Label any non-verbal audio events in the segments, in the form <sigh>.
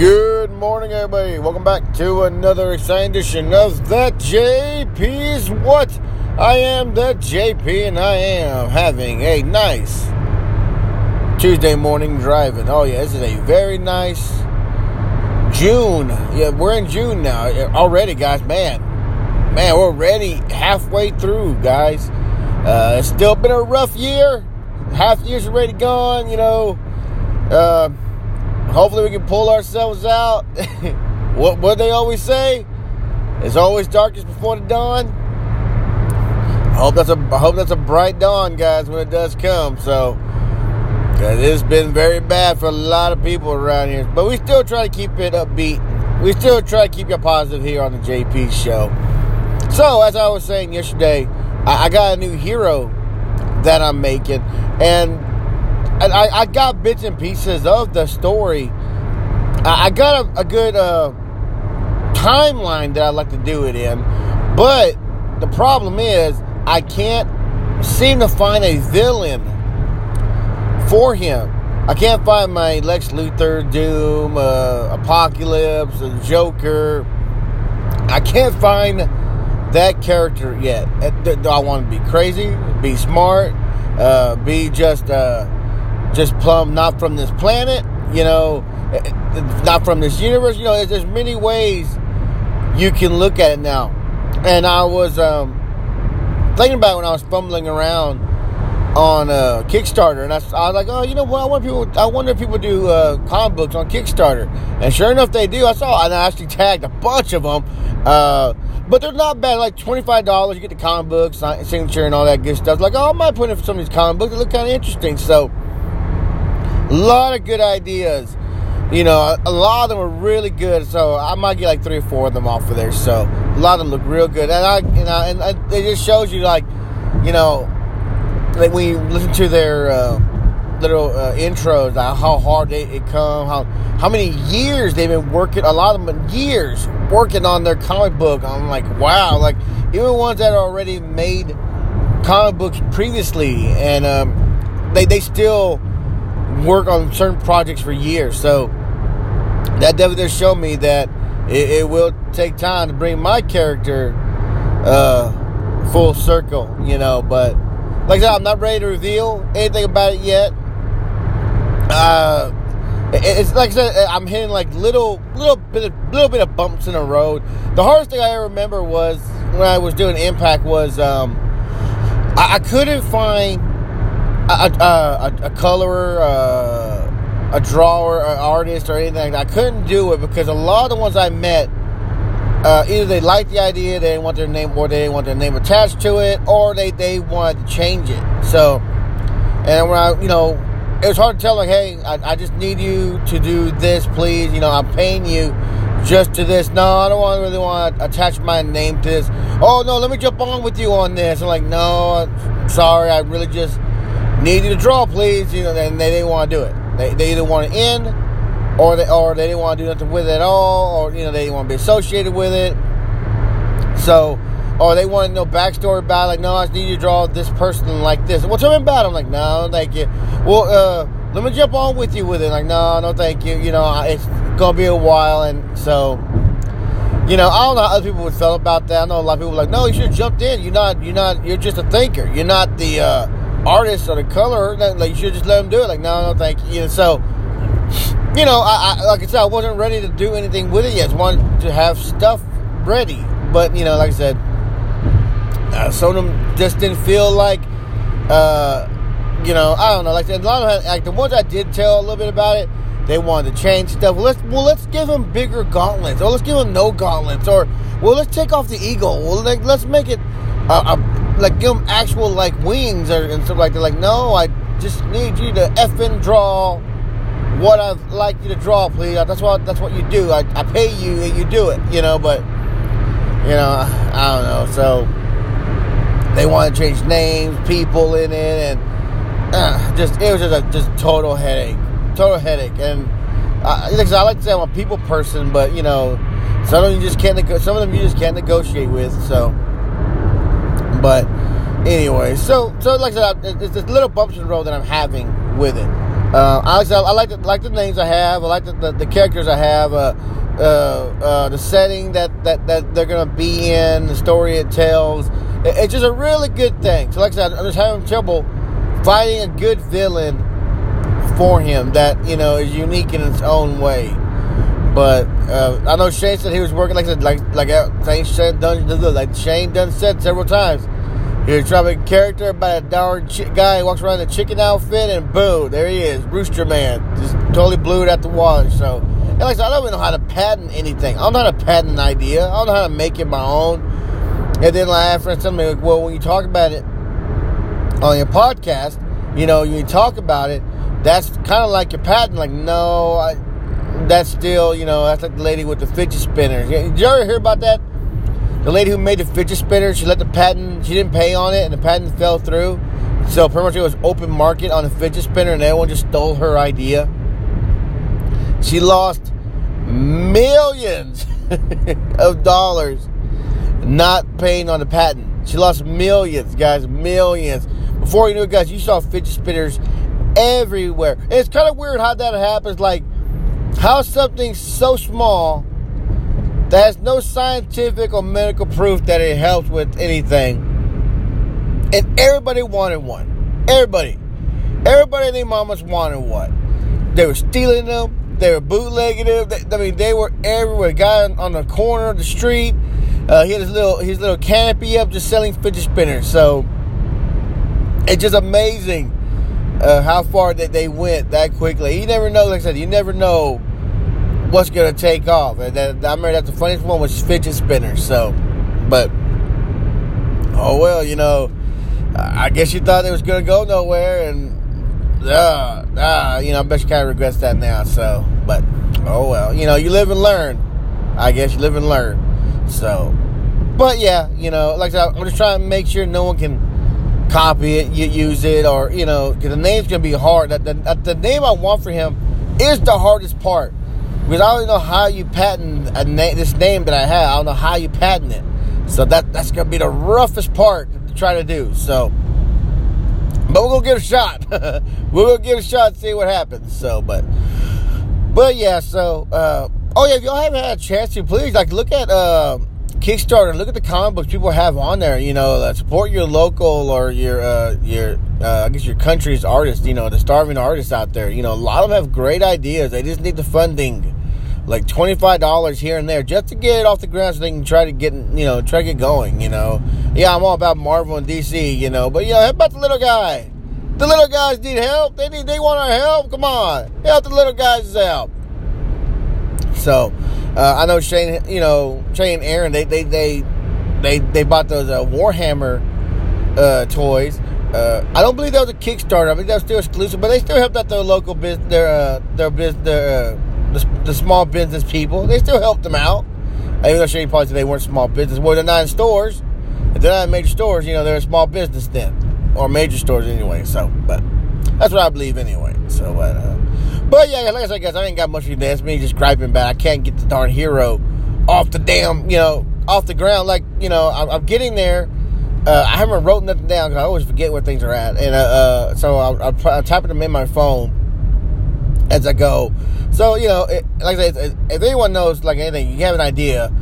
Good morning, everybody. Welcome back to another exciting edition of the JP's What? I am the JP, and I am having a nice Tuesday morning driving. Oh, yeah, this is a very nice June. Yeah, we're in June now already, guys. Man, man, we're already halfway through, guys. Uh, it's still been a rough year. Half the year's already gone, you know. Uh, hopefully we can pull ourselves out. <laughs> what what they always say? It's always darkest before the dawn. I hope that's a I hope that's a bright dawn, guys, when it does come. So it has been very bad for a lot of people around here, but we still try to keep it upbeat. We still try to keep you positive here on the JP show. So as I was saying yesterday, I, I got a new hero that I'm making, and I, I got bits and pieces of the story. I got a, a good uh, timeline that I like to do it in, but the problem is I can't seem to find a villain for him. I can't find my Lex Luthor, Doom, uh, Apocalypse, Joker. I can't find that character yet. Do I want to be crazy, be smart, uh, be just uh, just plumb not from this planet, you know, not from this universe. You know, there's many ways you can look at it now. And I was um, thinking about when I was fumbling around on uh, Kickstarter, and I, I, was like, oh, you know what? I want people. I wonder if people do uh, comic books on Kickstarter. And sure enough, they do. I saw, and I actually <laughs> tagged a bunch of them. Uh, but they're not bad. Like twenty five dollars, you get the comic books, signature, and all that good stuff. Like, oh, I might put in for some of these comic books. They look kind of interesting. So a lot of good ideas. You know, a lot of them are really good. So I might get like three or four of them off of there. So a lot of them look real good, and I, you know, and I, it just shows you like, you know, like when you listen to their uh, little uh, intros, uh, how hard they it come, how how many years they've been working. A lot of them years working on their comic book. I'm like, wow, like even ones that already made comic books previously, and um, they they still work on certain projects for years. So that definitely does show me that it, it will take time to bring my character uh, full circle, you know. But like I said, I'm not ready to reveal anything about it yet. Uh, it's like I said, I'm hitting like little, little bit, of, little bit of bumps in the road. The hardest thing I remember was when I was doing Impact was um, I, I couldn't find a, a, a colorer, uh, a drawer, an artist, or anything. I couldn't do it because a lot of the ones I met, uh, either they liked the idea, they didn't want their name, or they didn't want their name attached to it, or they, they wanted to change it. So, and when I, you know, it was hard to tell, like, hey, I, I just need you to do this, please. You know, I'm paying you just to this. No, I don't want, really want to attach my name to this. Oh, no, let me jump on with you on this. I'm like, no, sorry, I really just need you to draw, please. You know, and they didn't want to do it. They, they either want to end, or they or they didn't want to do nothing with it at all, or you know they didn't want to be associated with it. So, or they want to know backstory about it, like, no, I need you to draw this person like this. Well, tell me about it. I'm like, no, thank you. Well, uh, let me jump on with you with it. Like, no, no, thank you. You know, it's gonna be a while, and so you know, I don't know how other people would feel about that. I know a lot of people like, no, you should have jumped in. You're not, you're not, you're just a thinker. You're not the, uh, artist or the color, like you should just let them do it. Like, no, no, thank you. so, you know, I, I, like I said, I wasn't ready to do anything with it yet. I wanted to have stuff ready, but you know, like I said, uh, some of them just didn't feel like, uh, you know, I don't know. Like a lot of like the ones I did tell a little bit about it, they wanted to change stuff. Well, let's well let's give them bigger gauntlets, or let's give them no gauntlets, or well let's take off the eagle. Well, like, let's make it a, a like give them actual like wings or and stuff like that. Like, no, I just need you to effing draw what I'd like you to draw, please. That's what that's what you do. I, I pay you and you do it, you know. But you know, I don't know. So they want to change names, people in it, and uh, just it was just a just total headache, total headache. And uh, like I like to say I'm a people person, but you know, some of them you just can't. Some of them you just can't negotiate with. So. But anyway, so so like I said, it's this little bumps in the road that I'm having with it. Uh, I, I like the, like the names I have. I like the, the, the characters I have. Uh, uh, uh, the setting that, that, that they're gonna be in, the story it tells. It, it's just a really good thing. So, like I said, I'm just having trouble finding a good villain for him that you know is unique in its own way. But uh, I know Shane said he was working like like like Shane done like Shane done said several times. Trying to character by a darn ch- guy who walks around in a chicken outfit, and boom, there he is, Rooster Man, just totally blew it at the water. So, and like I said, I don't even know how to patent anything. I don't know how to patent an idea. I don't know how to make it my own. And then like, for instance, like, well, when you talk about it on your podcast, you know, you talk about it, that's kind of like your patent. Like, no, I, that's still, you know, that's like the lady with the fidget spinners. Did you ever hear about that? The lady who made the fidget spinner, she let the patent, she didn't pay on it, and the patent fell through. So pretty much it was open market on the fidget spinner, and everyone just stole her idea. She lost millions <laughs> of dollars not paying on the patent. She lost millions, guys, millions. Before you knew it, guys, you saw fidget spinners everywhere. And it's kind of weird how that happens. Like, how something so small has no scientific or medical proof that it helps with anything. And everybody wanted one. Everybody. Everybody and their mamas wanted one. They were stealing them. They were bootlegging them. I mean, they were everywhere. Guy on the corner of the street, uh, he had his little his little canopy up, just selling fidget spinners. So it's just amazing uh, how far that they went that quickly. You never know. Like I said, you never know what's gonna take off. And that, I remember that the funniest one was fidget spinners. So, but oh well, you know, I guess you thought it was gonna go nowhere, and uh, uh you know, I bet you kind of regrets that now. So, but oh well, you know, you live and learn. I guess you live and learn. So, but yeah, you know, like I said, I'm just trying to make sure no one can copy it, you use it, or you know, because the name's gonna be hard. That the, the name I want for him is the hardest part because I don't know how you patent a this name that I have. I don't know how you patent it. So that that's gonna be the roughest part to try to do. So, but we're gonna give it a shot. <laughs> we're gonna give it a shot and see what happens. So, but but yeah. So, uh, oh yeah, if y'all haven't had a chance to, please like look at uh, Kickstarter. Look at the comic books people have on there. You know, uh, support your local or your uh, your uh, I guess your country's artists. You know, the starving artists out there. You know, a lot of them have great ideas. They just need the funding like $25 here and there just to get it off the ground so they can try to get, you know, try to get going, you know. Yeah, I'm all about Marvel and DC, you know, but, you know, how about the little guy? The little guys need help. They need, they want our help. Come on. Help the little guys out. So, uh, I know Shane, you know, Shane and Aaron, they, they, they, they, they bought those uh, Warhammer uh, toys. Uh, I don't believe that was a Kickstarter. I think that was still exclusive, but they still helped out their local business, their uh, their business, their uh, the, the small business people. They still helped them out. I even though probably said they weren't small business. Well, they're not in stores. If they're not in major stores, you know, they're a small business then. Or major stores anyway. So, but that's what I believe anyway. So, but, uh, but yeah, like I said, guys, I ain't got much to do. That's me just griping back. I can't get the darn hero off the damn, you know, off the ground. Like, you know, I'm, I'm getting there. Uh, I haven't wrote nothing down because I always forget where things are at. And uh, uh, so I'll, I'll, I'll them in my phone as go. So you know, it, like I said, if anyone knows like anything, you have an idea,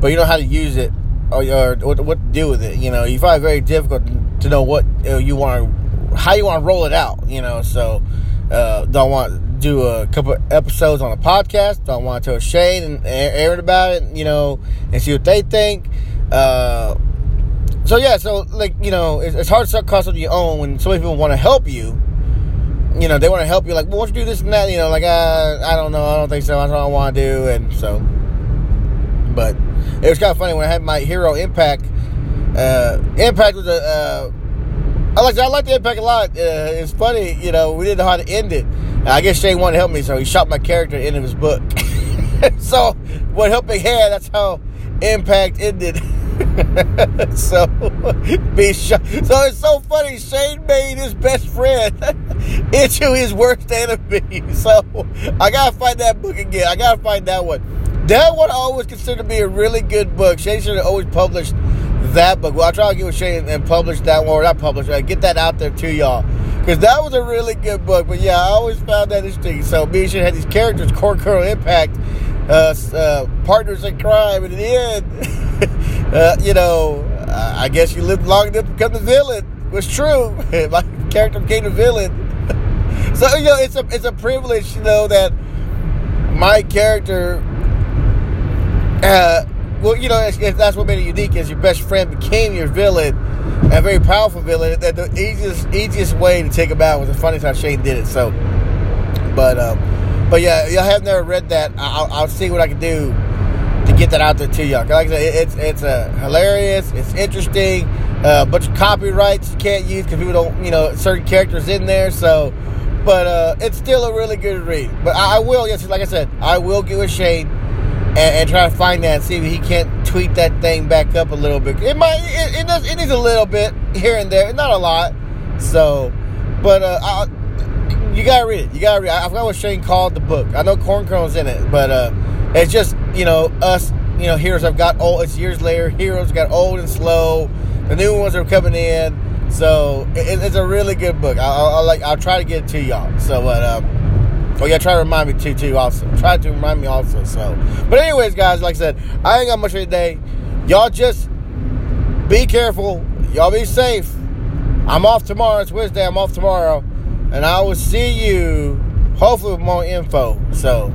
but you know how to use it or, or what, what to do with it. You know, you find it very difficult to know what you want, how you want to roll it out. You know, so uh, don't want to do a couple episodes on a podcast. Don't want to tell Shane and Aaron about it. You know, and see what they think. Uh, so yeah, so like you know, it's, it's hard to start costs on your own when so many people want to help you you know, they want to help you, like, well, why don't you do this and that? You know, like, uh, I don't know, I don't think so, that's what I want to do. And so, but it was kind of funny when I had my Hero Impact. Uh, Impact was a, uh, I like, I like the Impact a lot. Uh, it's funny, you know, we didn't know how to end it. I guess Shane wanted to help me, so he shot my character at the end of his book. <laughs> so, what helping hand, that's how Impact ended. <laughs> <laughs> so be So it's so funny. Shane made his best friend <laughs> into his worst enemy. <laughs> So I gotta find that book again. I gotta find that one. That one I always considered to be a really good book. Shane should have always published that book. Well, I'll try to get with Shane and publish that one, or not publish, uh, get that out there to y'all. because that was a really good book. But yeah, I always found that interesting. So and Shane had these characters, Core Colonel Impact, uh, uh, partners in crime, and in the end, uh, you know, I guess you lived long enough to become the villain. Was true. <laughs> My character became the villain. <laughs> so you know, it's a it's a privilege, you know, that my character. Uh, well, you know, if that's what made it unique is your best friend became your villain, a very powerful villain. That the easiest easiest way to take him out was the funniest how Shane did it. So, but um, but yeah, y'all have never read that. I'll, I'll see what I can do get that out there to y'all. Like I said, it's it's a uh, hilarious. It's interesting. A uh, bunch of copyrights you can't use because people don't, you know, certain characters in there. So, but uh, it's still a really good read. But I, I will, yes, like I said, I will get with Shane and, and, try to find that and see if he can't tweak that thing back up a little bit. It might, it, it, does, it needs a little bit here and there, not a lot. So, but uh, I, you gotta read it. You gotta read. It. I forgot what Shane called the book. I know Corn Colonel's in it, but uh, it's just you know us. You know, heroes have got old. It's years later. Heroes got old and slow. The new ones are coming in. So it, it's a really good book. I'll, I'll, like. I'll try to get it to y'all. So, but um, oh yeah, try to remind me too. Too also. Try to remind me also. So, but anyways, guys, like I said, I ain't got much for today. Y'all just be careful. Y'all be safe. I'm off tomorrow. It's Wednesday. I'm off tomorrow and I will see you hopefully with more info. So